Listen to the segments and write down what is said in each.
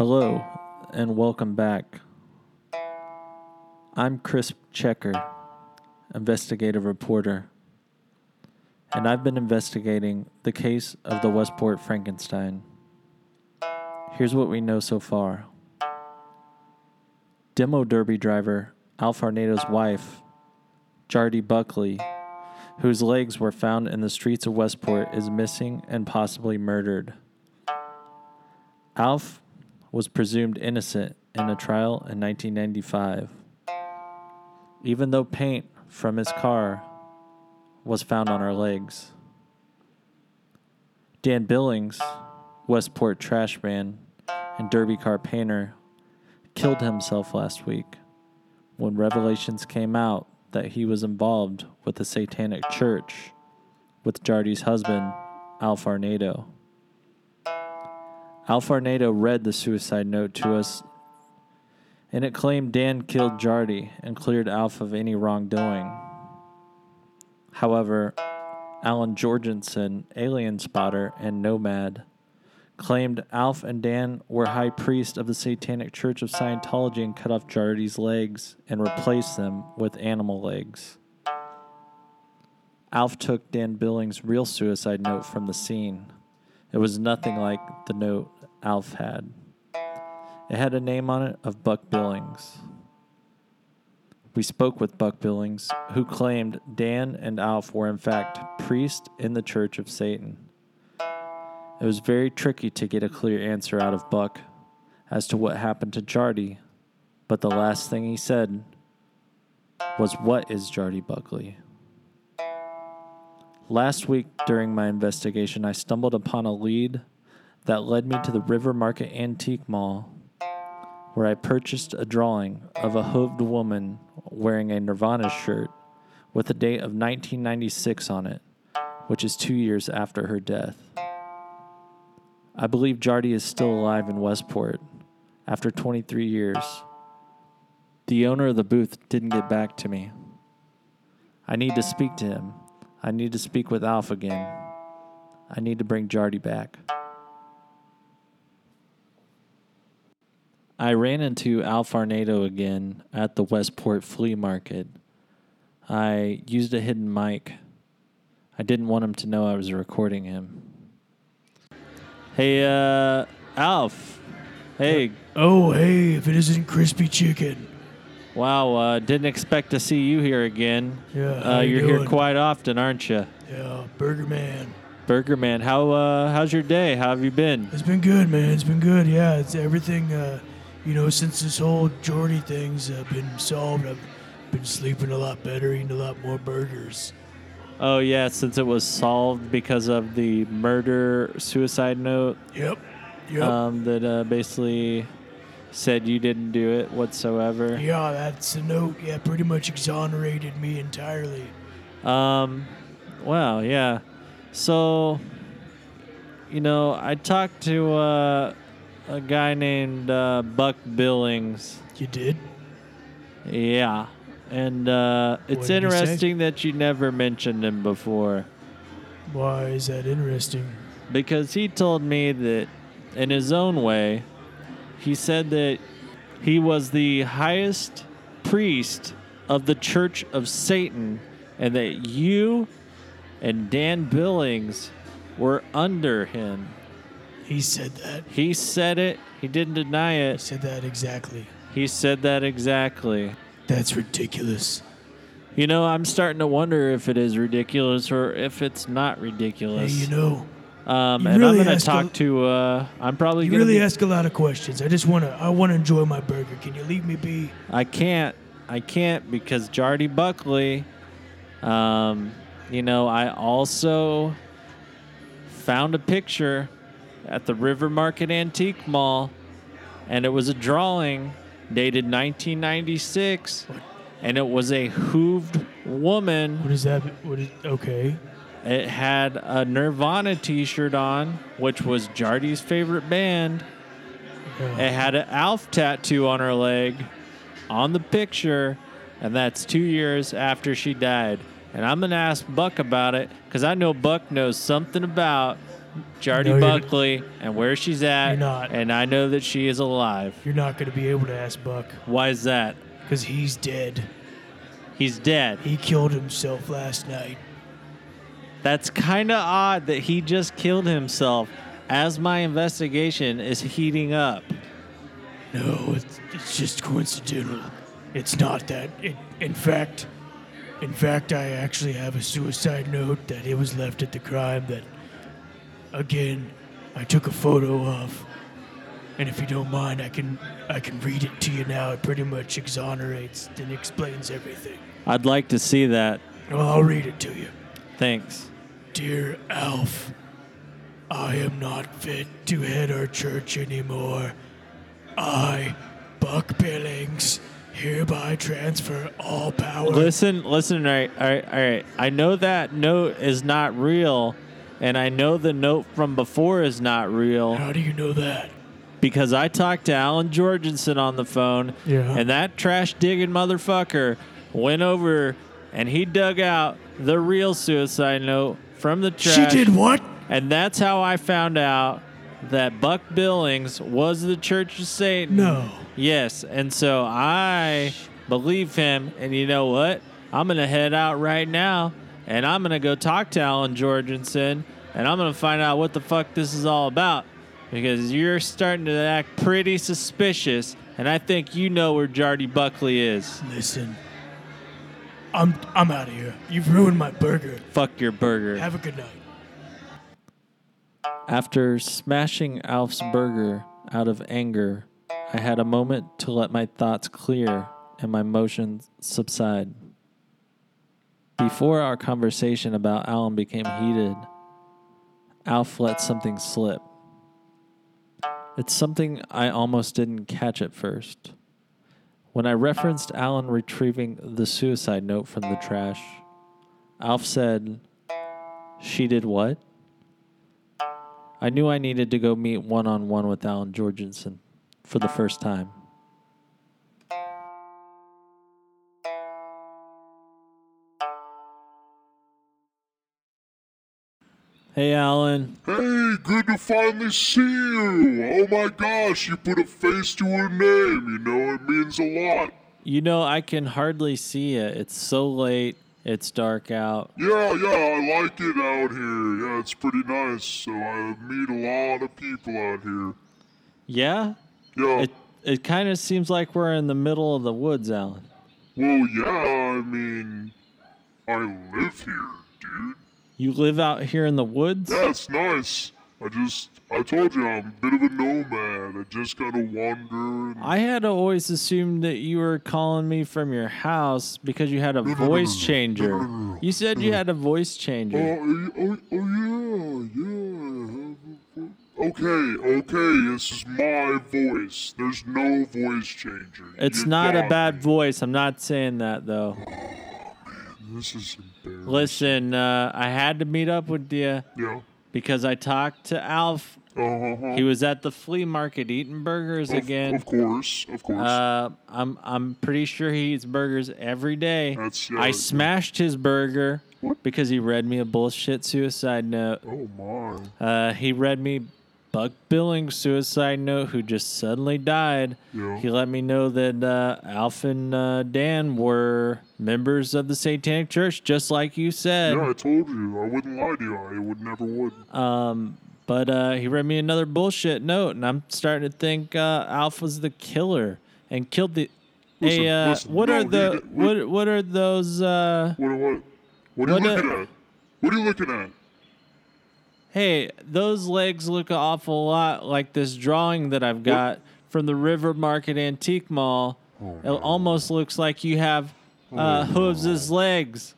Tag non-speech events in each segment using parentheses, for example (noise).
Hello, and welcome back. I'm Chris Checker, investigative reporter, and I've been investigating the case of the Westport Frankenstein. Here's what we know so far Demo Derby driver Alf Arnado's wife, Jardy Buckley, whose legs were found in the streets of Westport, is missing and possibly murdered. Alf was presumed innocent in a trial in 1995, even though paint from his car was found on her legs. Dan Billings, Westport trash man and derby car painter, killed himself last week when revelations came out that he was involved with the Satanic Church with Jardy's husband, Alf Arnado. Alf Arnado read the suicide note to us, and it claimed Dan killed Jardy and cleared Alf of any wrongdoing. However, Alan Jorgensen, alien spotter and nomad, claimed Alf and Dan were high priests of the Satanic Church of Scientology and cut off Jardy's legs and replaced them with animal legs. Alf took Dan Billings' real suicide note from the scene. It was nothing like the note Alf had. It had a name on it of Buck Billings. We spoke with Buck Billings, who claimed Dan and Alf were in fact priests in the Church of Satan. It was very tricky to get a clear answer out of Buck as to what happened to Jardy, but the last thing he said was, What is Jardy Buckley? Last week during my investigation, I stumbled upon a lead that led me to the River Market Antique Mall, where I purchased a drawing of a hooved woman wearing a Nirvana shirt with a date of 1996 on it, which is two years after her death. I believe Jardy is still alive in Westport after 23 years. The owner of the booth didn't get back to me. I need to speak to him. I need to speak with Alf again. I need to bring Jardy back. I ran into Alf Arnado again at the Westport Flea Market. I used a hidden mic. I didn't want him to know I was recording him. Hey, uh, Alf. Hey, Oh, hey, if it isn't crispy chicken. wow, uh, didn't expect to see you here again. Yeah, how Uh, you you're here quite often, aren't you? Yeah, Burger Man. Burger Man, how uh, how's your day? How have you been? It's been good, man. It's been good. Yeah, it's everything. Uh, you know, since this whole Jordy thing's uh, been solved, I've been sleeping a lot better, eating a lot more burgers. Oh yeah, since it was solved because of the murder suicide note Yep. Yep. um, that uh, basically said you didn't do it whatsoever. yeah, that's a note. Yeah, pretty much exonerated me entirely. Um, wow, yeah. So, you know, I talked to uh, a guy named uh, Buck Billings. You did? Yeah. And uh, it's did he say? interesting that you never mentioned him before Why is that interesting? because he told me that, in his own way, he said that he was the highest priest of the Church of Satan and that you and Dan Billings were under him. He said that. He said it, he didn't deny He it. said that exactly. He said that exactly. That's ridiculous. You know, I'm starting to wonder if it is ridiculous or if it's not Hey, ridiculous. you know, um, you and really I'm going to ask a- talk to. Uh, I'm probably you really be, ask a lot of questions. I just wanna, I wanna enjoy my burger. Can you leave me be? I can't. I can't because Jardy Buckley. Um, you know, I also found a picture at the River Market Antique Mall, and it was a drawing dated 1996, and it was a hooved woman. What is that? What is okay? It had a Nirvana T-shirt on, which was Jardy's favorite band. It had an Alf tattoo on her leg, on the picture, and that's two years after she died. And I'm gonna ask Buck about it because I know Buck knows something about Jardy No, Buckley and where she's at. You're not. And I know that she is alive. You're not going to be able to ask Buck Why is that? because he's dead. He's dead. He killed himself last night. That's kind of odd that he just killed himself as my investigation is heating up. No, it's, it's just coincidental. It's not that. It, in fact, in fact, I actually have a suicide note that it was left at the crime that, again, I took a photo of. And if you don't mind, I can I can read it to you now. It pretty much exonerates and explains everything. I'd like to see that. Well, I'll read it to you. Thanks. Dear Alf, I am not fit to head our church anymore. I, Buck Billings, hereby transfer all power. Listen, listen, all right, all right, all right. I know that note is not real, and I know the note from before is not real How do you know that? because I talked to Alan Jorgensen on the phone, Yeah. and that trash digging motherfucker went over and he dug out the real suicide note from the trash. She did what? And that's how I found out that Buck Billings was the Church of Satan. No. Yes, and so I believe him, and you know what? I'm gonna head out right now, and I'm gonna go talk to Alan Jorgensen, and I'm gonna find out what the fuck this is all about, because you're starting to act pretty suspicious, and I think you know where Jardy Buckley is. Listen, I'm I'm out of here. You've ruined my burger. Fuck your burger. Have a good night. After smashing Alf's burger out of anger, I had a moment to let my thoughts clear and my emotions subside. Before our conversation about Alan became heated, Alf let something slip. It's something I almost didn't catch at first. When I referenced Alan retrieving the suicide note from the trash, Alf said, She did what? I knew I needed to go meet one on one with Alan Jorgensen for the first time. Hey, Alan. Hey, good to finally see you. Oh my gosh, you put a face to a name. You know, it means a lot. You know, I can hardly see it. It's so late. It's dark out. Yeah, yeah, I like it out here. Yeah, it's pretty nice. So I meet a lot of people out here. Yeah? Yeah. It it kind of seems like we're in the middle of the woods, Alan. well, yeah, I mean, I live here, dude. You live out here in the woods? Yeah, it's nice. I just, I told you, I'm a bit of a nomad. I just kind of wander and. I had always assumed that you were calling me from your house because you had a no, voice no. changer. No. You said you had a voice changer. Oh, oh, oh, oh, yeah, yeah. Okay, okay, this is my voice. There's no voice changer. It's You not a bad me. voice. I'm not saying that though. (sighs) This is embarrassing. Listen, uh, I had to meet up with you Yeah. because I talked to Alf. Uh-huh. He was at the flea market eating burgers Of- again. Of course, of course. Uh, I'm I'm pretty sure he eats burgers every day. That's- yeah, I smashed his burger What? because he read me a bullshit suicide note. oh my. Uh, he read me Buck Billings' suicide note, who just suddenly died. Yeah. He let me know that uh, Alf and uh, Dan were members of the Satanic Church, just like you said. Yeah, I told you. I wouldn't lie to you. I would never would. Um, but uh, he read me another bullshit note, and I'm starting to think uh, Alf was the killer and killed the. Listen, hey, uh, listen, what no, are the what what are those? Uh, What? What? What are you uh, looking at? What are you looking at? Hey, those legs look an awful lot like this drawing that I've got from the River Market Antique Mall. Oh, It almost looks like you have uh, hooves as legs.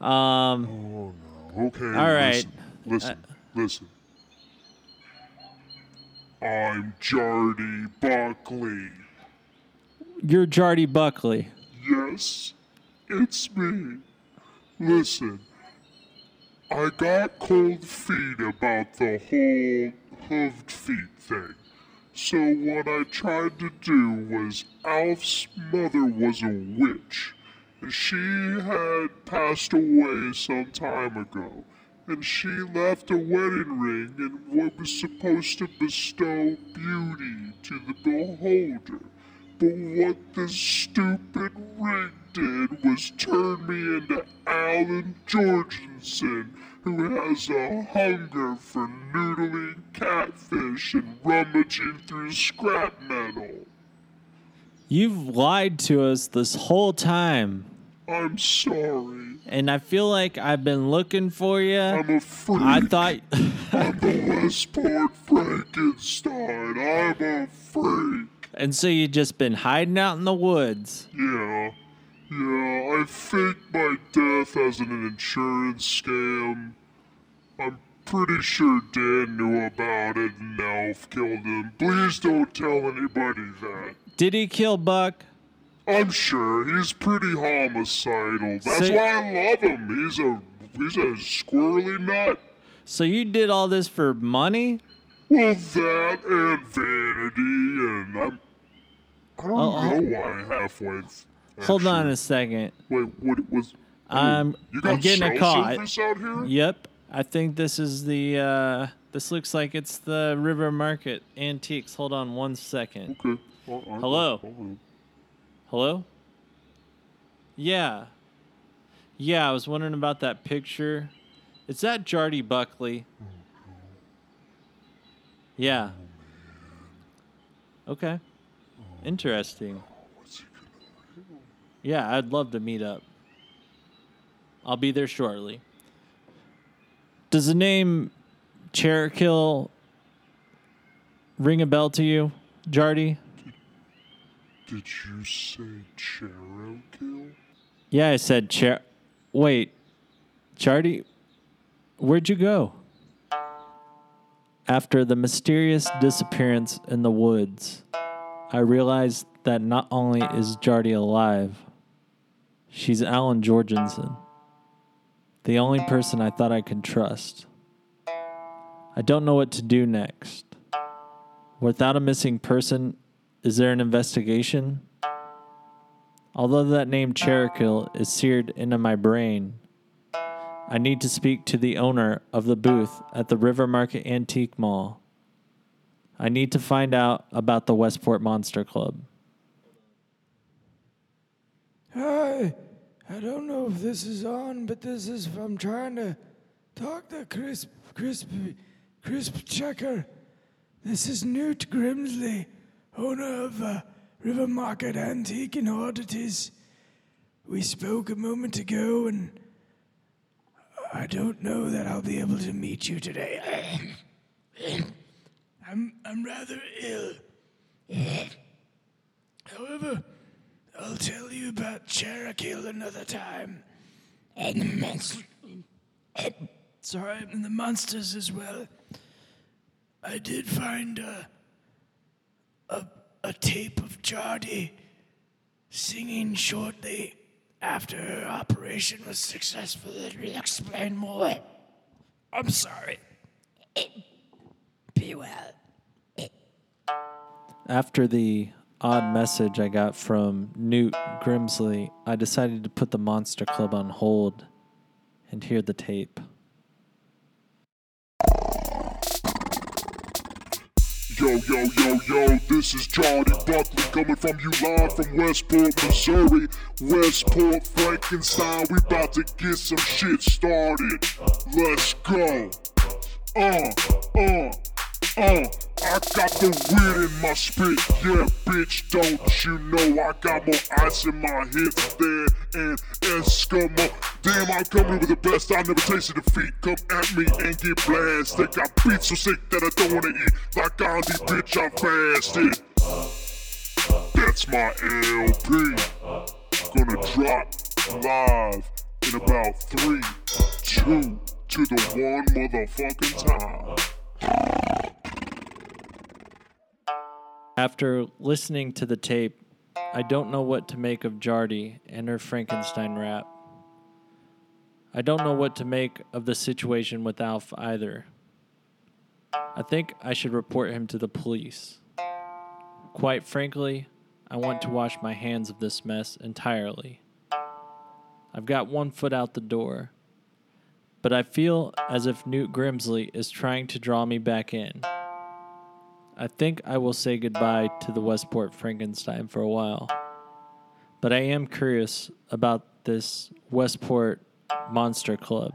Um, Oh no. Okay. All right. Uh, Listen. Listen. listen. I'm Jardy Buckley. you're Jardy Buckley. Yes, it's me. Listen, I got cold feet about the whole hooved feet thing. So what I tried to do was Alf's mother was a witch. And She had passed away some time ago. and she left a wedding ring and what was supposed to bestow beauty to the beholder. But what this stupid ring did was turn me into Alan Jorgensen, who has a hunger for noodling catfish and rummaging through scrap metal. You've lied to us this whole time. I'm sorry. And I feel like I've been looking for you. I'm a freak. I thought I'm the Westport Frankenstein. I'm a freak. And so you just been hiding out in the woods. Yeah. Yeah, I faked my death as an insurance scam. I'm pretty sure Dan knew about it and Alf killed him. Please don't tell anybody that. Did he kill Buck? I'm sure he's pretty homicidal. That's So- why I love him. He's a he's a squirrely nut. So you did all this for money? Well, that and vanity, and I'm. I don't Oh, oh. know why. Hold on a second. Wait, what was? I'm you got I'm getting a call. out here? Yep. I think this is the uh this looks like it's the River Market Antiques. Hold on one second. Okay. Hello? Hello? Yeah. Yeah, I was wondering about that picture. Is that Jardy Buckley? Yeah. Okay. Interesting. Yeah, I'd love to meet up. I'll be there shortly. Does the name Cherokee ring a bell to you, Jardy? Did you say Cherokee? Yeah, I said chair. Wait, Chardy, where'd you go? After the mysterious disappearance in the woods, I realized that not only is Jardy alive, she's Alan Jorgensen, the only person I thought I could trust. I don't know what to do next. Without a missing person, is there an investigation? Although that name Cherokee is seared into my brain, I need to speak to the owner of the booth at the River Market Antique Mall. I need to find out about the Westport Monster Club. Hi. I don't know if this is on, but this is I'm trying to talk to Crisp Crisp Crisp Checker. This is Newt Grimsley, owner of uh, River Market Antique and Oddities. We spoke a moment ago, and I don't know that I'll be able to meet you today. (clears throat) I'm I'm rather ill. (sniffs) However, I'll tell you about Cherokee another time. And the monsters. Sorry, and the monsters as well. I did find a, a, a tape of Jardy singing shortly after her operation was successful. It will explain more. I'm sorry. Be well. After the odd message I got from Newt Grimsley, I decided to put the Monster Club on hold and hear the tape. Yo, yo, yo, yo, this is Johnny Buckley coming from you live from Westport, Missouri. Westport Frankenstein, we about to get some shit started. Let's go. Uh, uh, uh, I got the weed in my spit, yeah, bitch, don't you know I got more ice in my hips than an Eskimo. Damn, I'm coming with the best, I never tasted defeat. Come at me and get blasted. Got beats so sick that I don't wanna eat. Like Gandhi, bitch, I'm fasted. That's my LP. Gonna drop live in about three, two, to the one motherfucking time. After listening to the tape, I don't know what to make of Jardy and her Frankenstein rap. I don't know what to make of the situation with Alf either. I think I should report him to the police. Quite frankly, I want to wash my hands of this mess entirely. I've got one foot out the door, but I feel as if Newt Grimsley is trying to draw me back in. I think I will say goodbye to the Westport Frankenstein for a while. But I am curious about this Westport Monster Club.